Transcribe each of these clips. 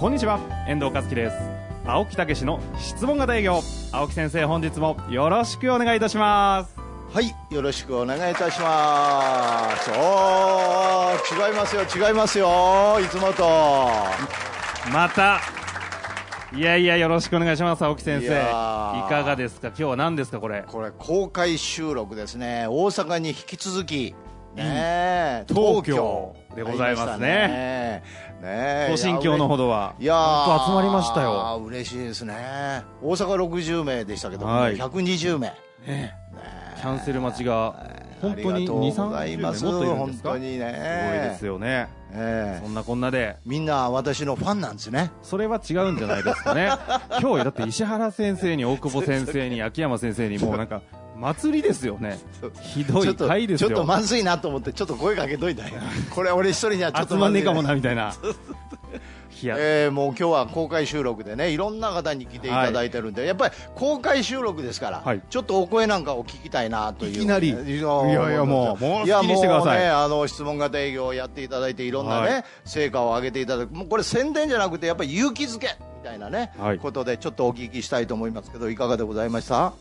こんにちは遠藤和樹です。青木武の質問型営業。青木先生本日もよろしくお願いいたします。はい、よろしくお願いいたします。おー、違いますよ、違いますよ、いつもと。また。いやいやよろしくお願いします青木先生。いかがですか？今日は何ですかこれ？これ、公開収録ですね。大阪に引き続き、ねえ、東京でございますね。ね。ね。えご心境のほどは。いや集まりましたよ。嬉しいですね。大阪60名でしたけども、はい。120名。ね。キャンセル待ちが本当にありがとうござい2、ます。30名もっといるんですか？本当にね。すごいですよね。ええ。そんなこんなで。みんな私のファンなんですね。それは違うんじゃないですかね。今日だって石原先生に大久保先生に秋山先生にもうなんか祭りですよね。ひどい。ちょっと回ですよ。ちょっとまずいなと思ってちょっと声かけといたんや これ俺一人にはちょっと集まんねえかもななみたいな。えーもう今日は公開収録でねいろんな方に来ていただいてるんで、やっぱり公開収録ですから、はい。ちょっとお声なんかを聞きたいなという。いきなり。いやいやもうもうい。やもうねあの質問型営業をやっていただいていろんなね、はい。成果を上げていただく。もうこれ宣伝じゃなくてやっぱり勇気づけみたいなね、はい。ことでちょっとお聞きしたいと思いますけどいかがでございました？は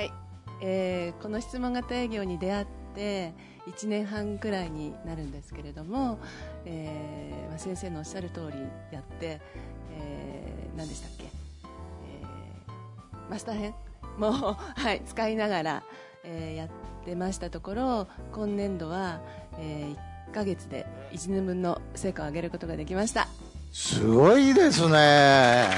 い、えーこの質問型営業に出会って1年半くらいになるんですけれども、えーまあ、先生のおっしゃる通りやって、えー何でしたっけ、えーマスター編も、はい、使いながら、えーやってましたところ今年度は、え1ヶ月で1年分の成果を上げることができましたすごいですね。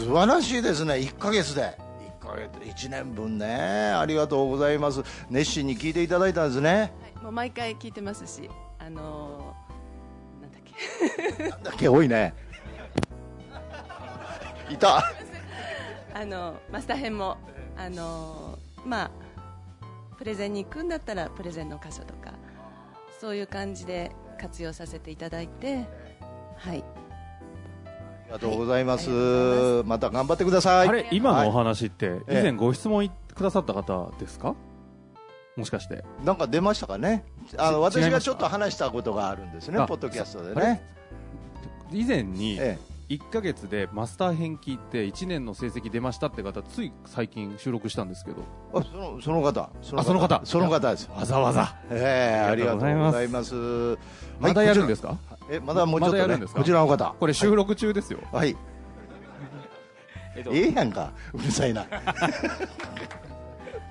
素晴らしいですね。1ヶ月で。1ヶ月、1年分ね。ありがとうございます。熱心に聞いていただいたんですね。はい、もう毎回聞いてますし、あのーなんだっけなんだっけ、多いね。いた。あのマスター編もあのまあプレゼンに行くんだったらプレゼンの箇所とかそういう感じで活用させていただいてはいありがとうございます。また頑張ってください。あれ今のお話って以ええ前ご質問くださった方ですか？もしかしてなんか出ましたかね？あの、私がちょっと話したことがあるんですね。あポッドキャストでね。以前にえ1ヶ月でマスター編聞いて1年の成績出ましたって方つい最近収録したんですけどえ。あ、その、その方。そあその方その方です。わざわざええありがとうございます。まだやるんですすか？え、まだもうちょっと、ね、まだやるんですか？こちらの方。これ収録中ですよはい。えっとええやんか。うるさいな。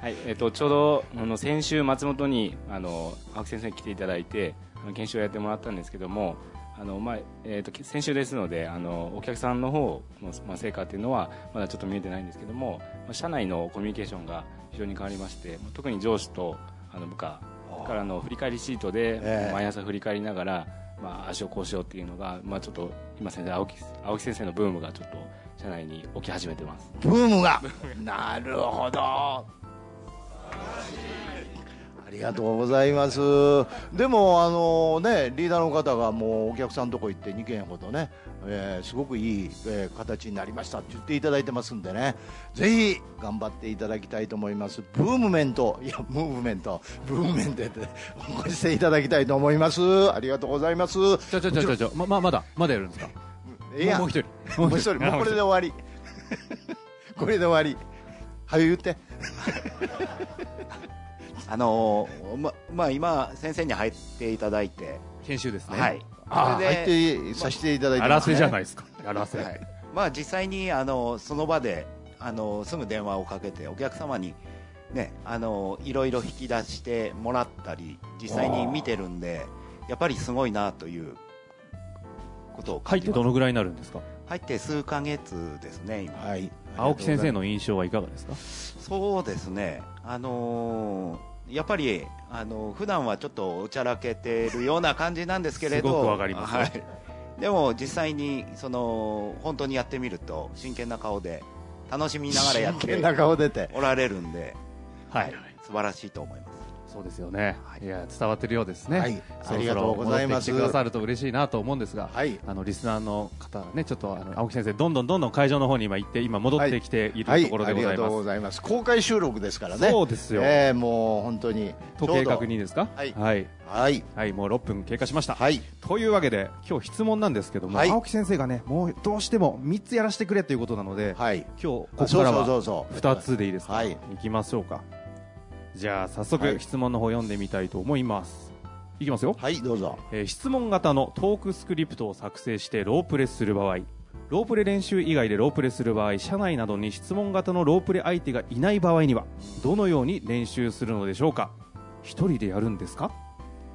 はいえっと、ちょうどあの先週、松本にあの青木先生に来ていただいてあの研修をやってもらったんですけどもあの、まあえっと先週ですのであのお客さんの方の、まあ、成果というのはまだちょっと見えてないんですけども、まあ、社内のコミュニケーションが非常に変わりましてまあ特に上司とあの部下からの振り返りシートで、ええ毎朝振り返りながら、まあ、足をこうしようっていうのが、まあ、ちょっと今先生青木青木先生のブームがちょっと社内に起き始めてます。ブームが。なるほど。ありがとうございます。でも、あのね、リーダーの方がもうお客さんのとこ行って2件ほどね、えーすごくいい、えー形になりましたって言っていただいてますんでね、ぜひ頑張っていただきたいと思います。ブームメント、いや、ムーブメント、ブームメントで起こしていただきたいと思います。ありがとうございます。ちょちょちょちょまままだまだやるんですか？ええもう一人もう一人、もうこれで終わり。これで終わり。はよ言って。あのーままあ、今、先生に入っていただいて、研修ですね。はい、あそれ入でってさせていただいてやらますね。せじゃないですか。やらせ、はい。まあ、実際にあのその場であのすぐ電話をかけてお客様に、ね、あのいろいろ引き出してもらったり実際に見てるんでやっぱりすごいなということを感じます。入ってどのぐらいになるんですか？入って数ヶ月ですね今。はい。青木先生の印象はいかがですか？そうですね、あのーやっぱりあの普段はちょっとおちゃらけてるような感じなんですけれど。すごくわかりますよはい、でも実際にその本当にやってみると真剣な顔で楽しみながらやっておられるんで。はい。素晴らしいと思いますそうですよね。い。や、伝わってるようですね。はい。そろそろありがとうございます。戻ってきてくださると嬉しいなと思うんですが、はい。あの、リスナーの方ね、ちょっと、あの、青木先生、どんどんどんどん会場の方に今行って、今戻ってきているはいところでございありがとうます。ございます。公開収録ですからね。そうですよ。えーもう本当に。時計確認ですか？はい。はい。どはい。はい、もう6分経過しました。はい。というわけで、今日質問なんですけども、はい。青木先生がね、もうどうしても3つやらせてくれということなので、はい今日、ここからはそうそうそう2つでいいですかはい行きましょうか。じゃあ、早は速、い。質問の方読んでみたいと思います。いきますよ。はいどうぞ。えー質問型のトークスクリプトを作成してロープレする場合。ロープレ練習以外でロープレする場合社内などに質問型のロープレ相手がいない場合にはどのように練習するのでしょうか？一人でやるんですか？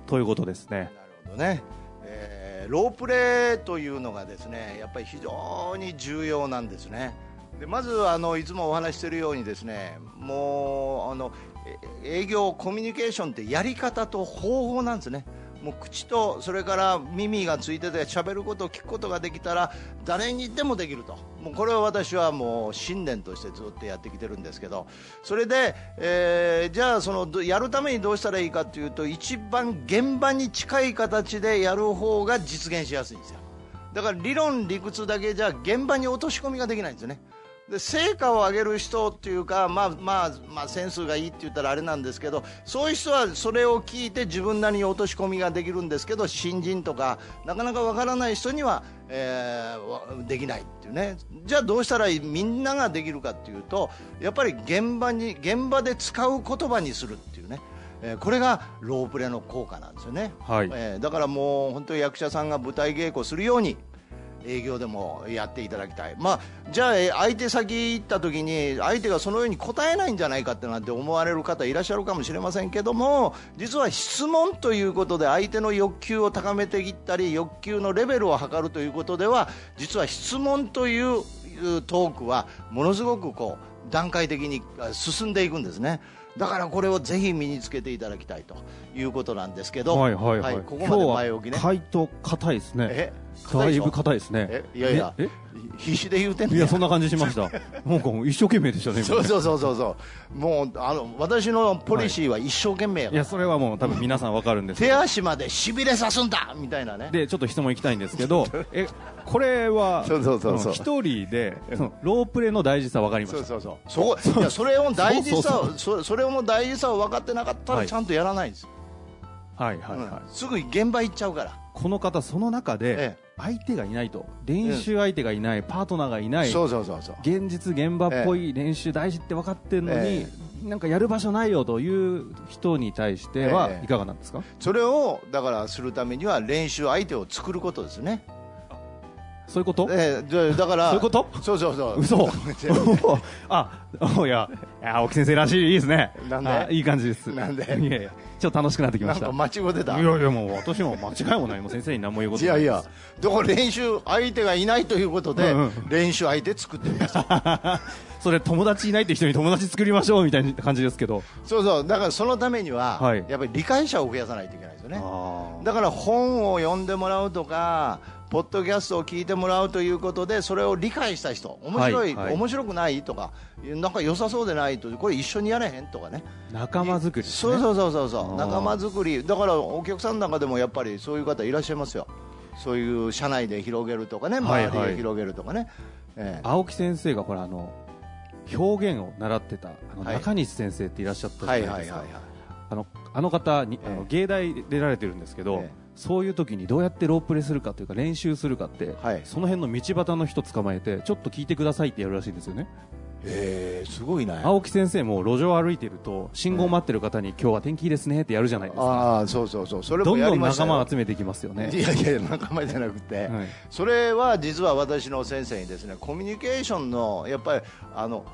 ということですね。なるほどね、えーロープレーというのがですねやっぱり非常に重要なんですねでまずあのいつもお話しているようにですねもうあの営業コミュニケーションってやり方と方法なんですね。もう口とそれから耳がついてて喋ることを聞くことができたら誰にでもできると。もうこれは私はもう信念としてずっとやってきてるんですけど。それで、えーじゃあそのやるためにどうしたらいいかというと一番現場に近い形でやる方が実現しやすいんですよ。だから理論理屈だけじゃ現場に落とし込みができないんですよね。で成果を上げる人っていうか、まあまあまあ、センスがいいって言ったらあれなんですけどそういう人はそれを聞いて自分なりに落とし込みができるんですけど新人とかなかなかわからない人には、えーわできないっていうね。じゃあどうしたらいいみんなができるかっていうとやっぱり現場に現場で使う言葉にするっていうね。えーこれがロープレの効果なんですよね、はい。えーだからもう本当に役者さんが舞台稽古するように営業でもやっていただきたい、まあ、じゃあえー相手先行った時に相手がそのように答えないんじゃないかってなんて思われる方いらっしゃるかもしれませんけども実は質問ということで相手の欲求を高めていったり欲求のレベルを測るということでは実は質問というトークはものすごくこう段階的にあ進んでいくんですね。だからこれをぜひ身につけていただきたいということなんですけど、はいはいはい、ここまで前置きね。回答硬いですね。え？だいぶ硬いですね。えいやいやえ必死で言うてんねえいやそんな感じしました。なんか一生懸命でしたね今。そうそうそうそう。そうもうあの私のポリシーは一生懸命やから、いやそれはもう多分皆さんわかるんですけ手ど足までしびれさすんだみたいなね。でちょっと質問いきたいんですけど えこれはそうそうそうそう。の一人でロープレの大事さ分かりました？そうそうそう。そこいやそれを大事さそそそれを大事さを分かってなかったはい。らちゃんとやらないんです、はいはいはい、うん。すぐ現場行っちゃうから。この方その中でえ相手がいないと。練習相手がいない。パートナーがいない。そうそうそうそう。現実現場っぽい練習大事って分かってるのに、え。なんかやる場所ないよという人に対してはええ。いかがなんですか、それをだからするためには練習相手を作ることですね、そういうこと、ええでだからそういうこと？そうそうそう。嘘。あいやいや青木先生らしいいいですね。なんで？あいい感じです。なんで？いやいやちょっと楽しくなってきました。なんか間違ってた？いやいやもう私も間違いもない。もう先生に何も言うことないいやいやだから練習相手がいないということで、うんうん。練習相手作ってみました。それ友達いないって人に友達作りましょうみたいな感じですけど。そうそう。だからそのためには、はい。やっぱり理解者を増やさないといけないですよね。あだから本を読んでもらうとかポッドキャストを聞いてもらうということでそれを理解した人面白い、はいはい。面白くないとかなんか良さそうでないとこれ一緒にやれへんとかね。仲間作りね。そうそうそうそうそう。仲間作り。だからお客さんの中でもやっぱりそういう方いらっしゃいますよ。そういう社内で広げるとかね周りで広げるとかね、ええ。青木先生がほらあの表現を習ってたあのはい。中西先生っていらっしゃったじゃはないいですかあのあの方に、あのええ。芸大出られてるんですけど、ええそういう時にどうやってロープレするかというか練習するかって、はい。その辺の道端の人捕まえてちょっと聞いてくださいってやるらしいんですよね。ええすごいね。青木先生も路上歩いてると信号待ってる方に、今日は天気いいですねってやるじゃないですか。ああそうそうそう。それもどんどん仲間を集めていきますよね。いやいや仲間じゃなくて、はい。それは実は私の先生にですねコミュニケーションのやっぱりあの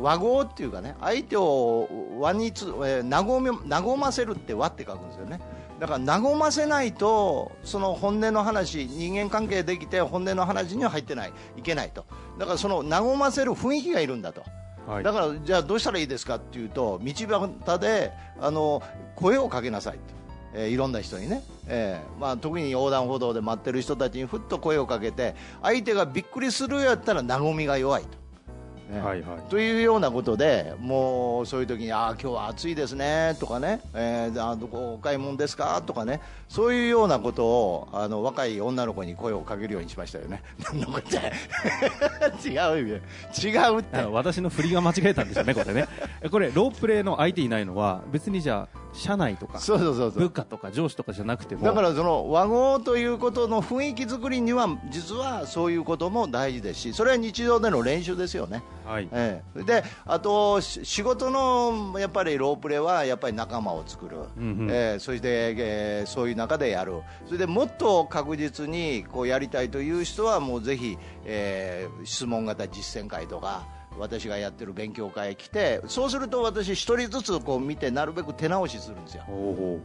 和合っていうかね相手を和につ、えー、和め和ませるって和って書くんですよねだから和ませないとその本音の話人間関係できて本音の話には入ってない。いけないと。だからその和ませる雰囲気がいるんだと。はい。だからじゃあどうしたらいいですかっていうと道端であの声をかけなさいと、えーいろんな人にね、えーまあ、特に横断歩道で待ってる人たちにふっと声をかけて相手がびっくりするやったら和みが弱いと。えーはいはいというようなことでもうそういう時に「ああ今日は暑いですね」とかね「えー、あどこお買い物ですか?」とかねそういうようなことをあの若い女の子に声をかけるようにしましたよね。違うよ違うって私の振りが間違えたんですよね、これね。えこれ、ロープレイの相手いないのは、別にじゃあ、社内とか、そうそうそう部下とか上司とかじゃなくても、だからその和合ということの雰囲気作りには実はそういうことも大事ですしそれは日常での練習ですよね。はい、ええ、であとし仕事のやっぱりロープレはやっぱり仲間を作る、うんうん。ええ。そして、ええそういう中でやる。それでもっと確実にこうやりたいという人はもうぜひ、ええ質問型実践会とか私がやってる勉強会へ来てそうすると私一人ずつこう見てなるべく手直しするんですよ。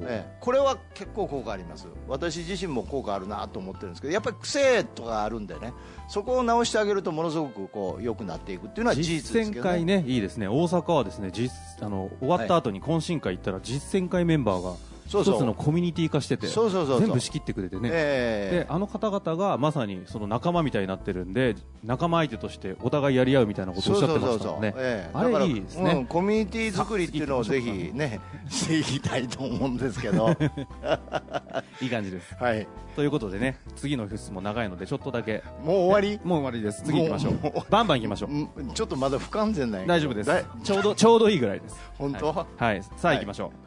ええ。これは結構効果あります。私自身も効果あるなと思ってるんですけどやっぱり癖とかあるんでねそこを直してあげるとものすごくこう良くなっていくっていうのは事実です実けどね。践会ね、いいですね、大阪はですね実あの終わった後に懇親会行ったら、実践会メンバーがそうそう一つのコミュニティ化してて、そうそうそう全部仕切ってくれてね。ええ。であの方々がまさにその仲間みたいになってるんで仲間相手としてお互いやり合うみたいなことをおっしゃってましたもんね。ええ。あれいいですね、うんコミュニティ作りっていうのをぜひねしていきたいと思うんですけど。は いいい感じです。い。ということでね次のフェスも長いのでちょっとだけ。もう終わり？もう終わりです。次行きましょもう。うバンバン行きましょう。うんちょっとまだ不完全な大丈夫です。ちょうどちょうどいいぐらいです。本当？はい、はい。さあ行きましょう、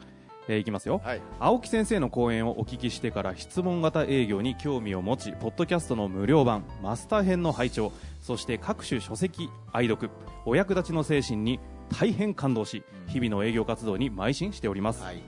えー行きますよ、はい。青木先生の講演をお聞きしてから質問型営業に興味を持ちポッドキャストの無料版マスター編の拝聴そして各種書籍愛読お役立ちの精神に大変感動し日々の営業活動に邁進しております、はい。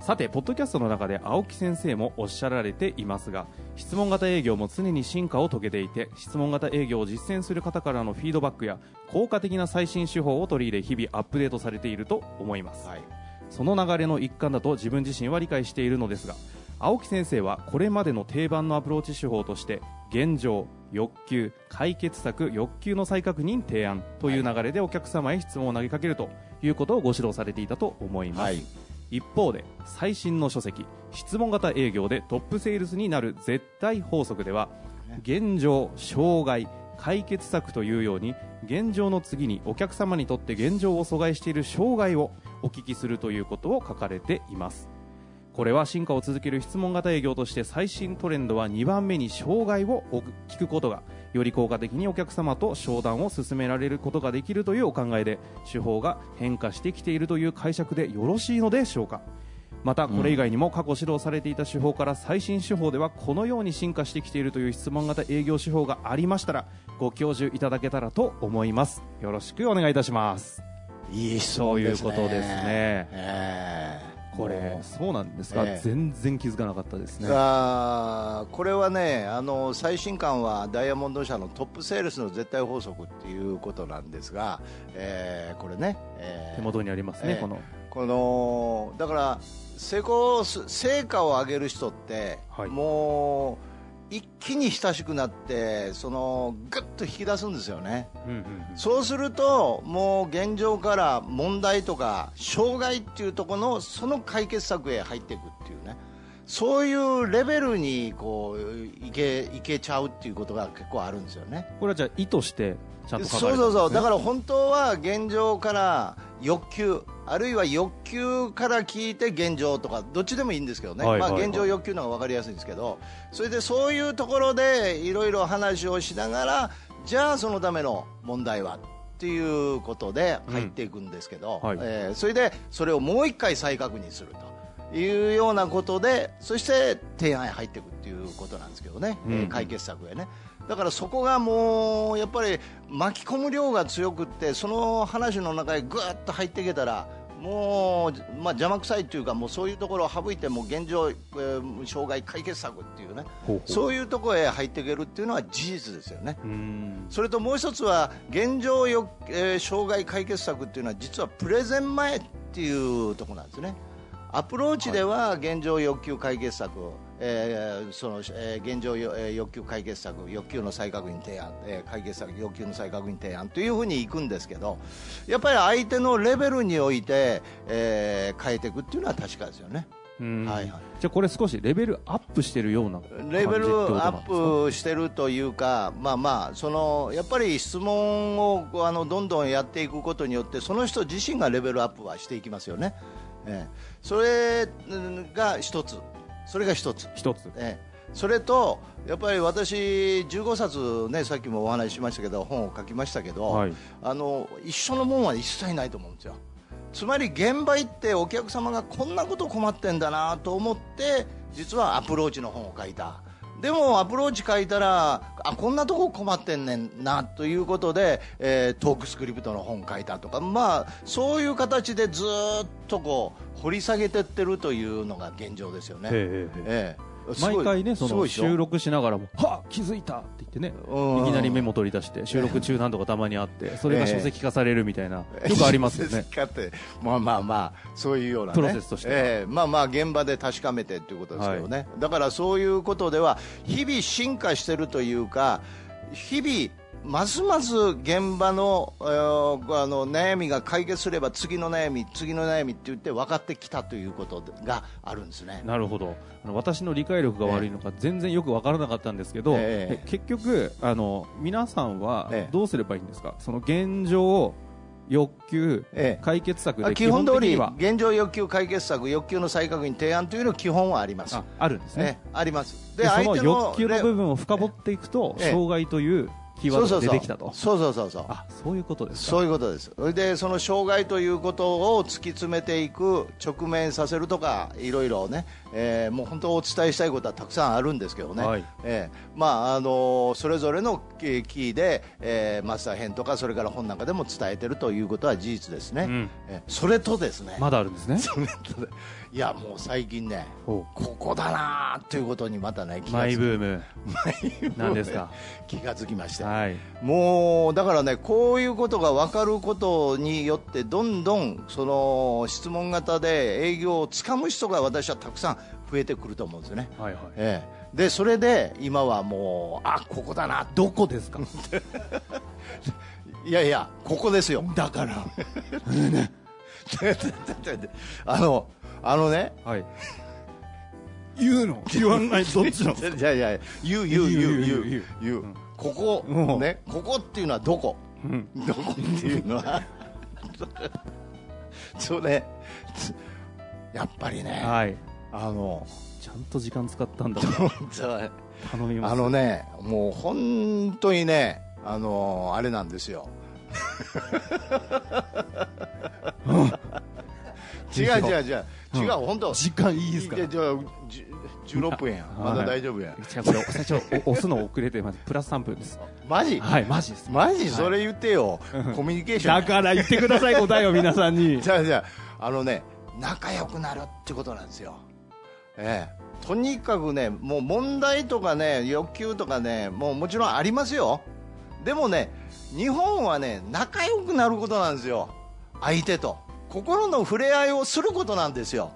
さてポッドキャストの中で青木先生もおっしゃられていますが質問型営業も常に進化を遂げていて質問型営業を実践する方からのフィードバックや効果的な最新手法を取り入れ日々アップデートされていると思います、はいその流れの一環だと自分自身は理解しているのですが青木先生はこれまでの定番のアプローチ手法として現状欲求解決策欲求の再確認提案という流れでお客様へ質問を投げかけるということをご指導されていたと思います、はい。一方で最新の書籍質問型営業でトップセールスになる絶対法則では現状障害解決策というように現状の次にお客様にとって現状を阻害している障害をお聞きするということを書かれていますこれは進化を続ける質問型営業として最新トレンドは2番目に障害を聞くことがより効果的にお客様と商談を進められることができるというお考えで手法が変化してきているという解釈でよろしいのでしょうかまたこれ以外にも過去指導されていた手法から最新手法ではこのように進化してきているという質問型営業手法がありましたらご教授いただけたらと思います。よろしくお願いいたします。いい質問ですね。そういうことですね。ええ。これそうなんですか、ええ全然気づかなかったですね。これはねあの最新刊はダイヤモンド社のトップセールスの絶対法則っていうことなんですが、えーこれね、えー手元にありますね、ええ。このこのだから成功す成果を上げる人って、はい。もう一気に親しくなってそのグッと引き出すんですよね。そうするともう現状から問題とか障害っていうところのその解決策へ入っていくっていうね。そういうレベルにこういけいけちゃうっていうことが結構あるんですよね。これはじゃあ意図してちゃんと書かそうそうそう。だから本当は現状から欲求あるいは欲求から聞いて現状とかどっちでもいいんですけどね、まあ、はいはい。はい現状欲求の方が分かりやすいんですけどそれでそういうところでいろいろ話をしながらじゃあそのための問題はっていうことで入っていくんですけど、うんはい。えーそれでそれをもう一回再確認すると。いうようなことでそして提案へ入っていくっていうことなんですけどね、えーうん解決策へね。だからそこがもうやっぱり巻き込む量が強くってその話の中へぐっと入っていけたらもう、まあ、邪魔くさいっていうかもうそういうところを省いてもう現状、えー障害解決策っていうねそういうところへ入っていけるっていうのは事実ですよね。それともう一つは現状よ、えー障害解決策っていうのは実はプレゼン前っていうところなんですね。アプローチでは現状欲求解決策、えーその、えー現状よ、えー欲求解決策欲求の再確認提案、えー解決策欲求の再確認提案というふうにいくんですけどやっぱり相手のレベルにおいて、えー変えていくっていうのは確かですよね。うん。はいはい。じゃあこれ少しレベルアップしてるようなレベルアップしてるというか、まあまあ、そのやっぱり質問をあのどんどんやっていくことによって、その人自身がレベルアップはしていきますよね。ええ、それうんが一つ、それが一つ。一つええ、それと、やっぱり私、15冊、ね、さっきもお話ししましたけど、本を書きましたけど、はいあの一緒のもんは一切ないと思うんですよ。つまり現場行ってお客様がこんなこと困ってんだなと思って実はアプローチの本を書いたでもアプローチ書いたらあこんなとこ困ってんねんなということで、えートークスクリプトの本書いたとかまあそういう形でずっとこう掘り下げてってるというのが現状ですよね。へえ毎回ねその収録しながらも「はっ気づいた!」って言ってねうん。いきなりメモ取り出して収録中なんとかたまにあって それが書籍化されるみたいなよくありますよね。書籍化ってまあまあまあそういうような、ね、プロセスとしてまあまあ現場で確かめてということですけどね、だからそういうことでは日々進化してるというか日々ますます現場の,、えーあの悩みが解決すれば次の悩み次の悩みって言って分かってきたということがあるんですね。なるほど。あの私の理解力が悪いのか全然よく分からなかったんですけど、ええ。え結局あの皆さんはええ。どうすればいいんですか、その現状欲求、ええ。解決策あで基本通り現状欲求解決策欲求の再確認提案というの基本はあります。あ。あるんですね、ね、あります。でその欲求の部分を深掘っていくと、ええ。障害というキーワードが出てきたと。そうそうそうそう。あそういうことですか。そういうことです。それでその障害ということを突き詰めていく直面させるとかいろいろね、えーもう本当お伝えしたいことはたくさんあるんですけどね、はい。えーまああのーそれぞれのキーで、えーマスター編とかそれから本なんかでも伝えてるということは事実ですね、うん。えーそれとですね、まだあるんですね？それとねいやもう最近ねほここだなーということにまたね気がマイつブーム。なんですか？気がつきまして、はい。もうだからねこういうことが分かることによってどんどんその質問型で営業をつかむ人が私はたくさん増えてくると思うんですよね、はいはい。ええ、でそれで今はもうあここだなどこですか？いやいやここですよ。だから。あのあのねはい。言うの？言わない？どっちの？いやいや言う言う言う言う言う言うここうん。ねここっていうのはどこ？うん。どこっていうのは？それやっぱりねはいあの。ちゃんと時間使ったんだ 頼みます。あのねもう本当にねあのあれなんですよ。違う違う違う。違う本当。時間いいですか？いやじゃあじ16分や。まだ大丈夫や。違うこれ最初お押すの遅れてます。プラス3分です。マジ？はいマジです。マジ？それ言ってよ。コミュニケーション。だから言ってください答えを皆さんに。じゃあじゃああのね仲良くなるってことなんですよええ。とにかくねもう問題とかね欲求とかねもうもちろんありますよ。でもね日本はね仲良くなることなんですよ。相手と。心の触れ合いをすることなんですよ。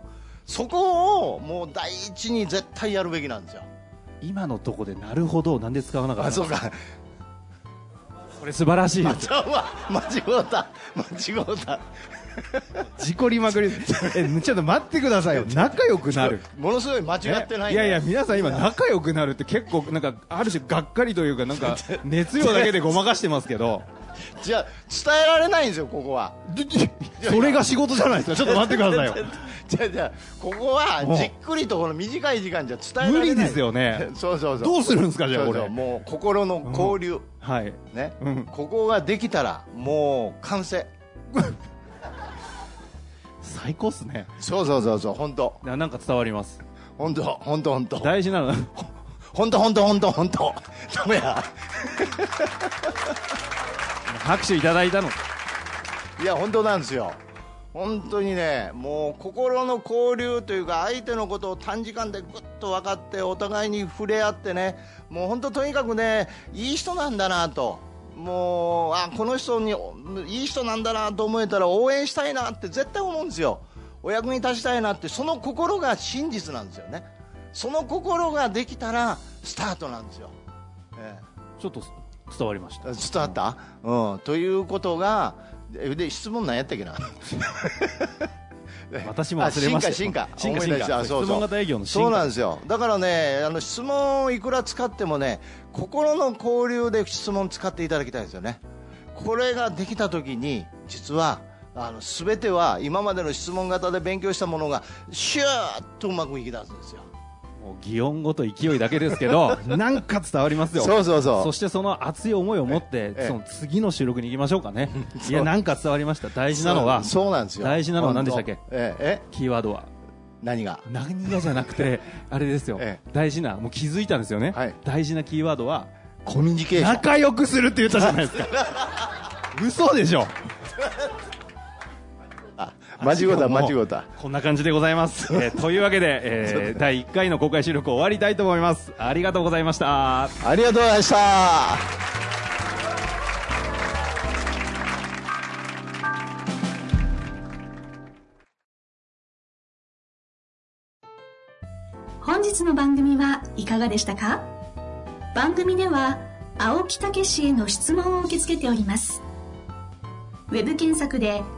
そこをもう第一に絶対やるべきなんですよ。今のとこでなるほどなんで使わなかったの？あそうか。これ素晴らしい。ですちゃうわ間違うた。間違うた 事故りまくり。えちょっと待ってくださいよ。仲良くなる。ものすごい間違ってないいやいや皆さん今仲良くなるって結構なんかある種がっかりというかなんか 熱量だけでごまかしてますけど。じゃあ伝えられないんですよここは。それが仕事じゃないですか。ちょっと待ってくださいよ。じゃあじゃあここはじっくりとこの短い時間じゃ伝えられない。無理ですよね。そうそうそう。どうするんですかじゃあこれ。もう心の交流、はい。ね、うん。ここができたらもう完成最高っすね。そうそうそうそう本当。ななんか伝わります。本当本当本当。大事なの。本当本当本当本当。ダメや。拍手いただいたの。いや本当なんですよ。本当にねもう心の交流というか相手のことを短時間でぐっと分かってお互いに触れ合ってねもう本当とにかくねいい人なんだなともうあこの人にいい人なんだなと思えたら応援したいなって絶対思うんですよ。お役に立ちたいなってその心が真実なんですよね。その心ができたらスタートなんですよ、えちょっと伝わりました。え伝わった、うん、ということがえで質問何やったっけな？私も忘れましたあ進化進化。進化思い出した。そうそう。質問型営業の進化。そうなんですよ。だからねあの質問をいくら使ってもね心の交流で質問使っていただきたいですよね。これができた時に実はあの全ては今までの質問型で勉強したものがシューッとうまくいき出すんですよもう擬音語と勢いだけですけど なんか伝わりますよ。そうそうそう。そしてその熱い思いを持ってええ。その次の収録に行きましょうかね。いやなんか伝わりました。大事なのはそうそうなんですよ。大事なのは何でしたっけ？ええキーワードは。何が？何がじゃなくて あれですよ。え。大事なもう気づいたんですよね。はい。大事なキーワードはコミュニケーション。仲良くするって言ったじゃないですか。嘘でしょ 間違うた間違うた。こんな感じでございます、えーというわけで、えー第1回の公開収録終わりたいと思います。ありがとうございました。ありがとうございました。本日の番組はいかがでしたか？番組では青木武氏への質問を受け付けております。ウェブ検索で「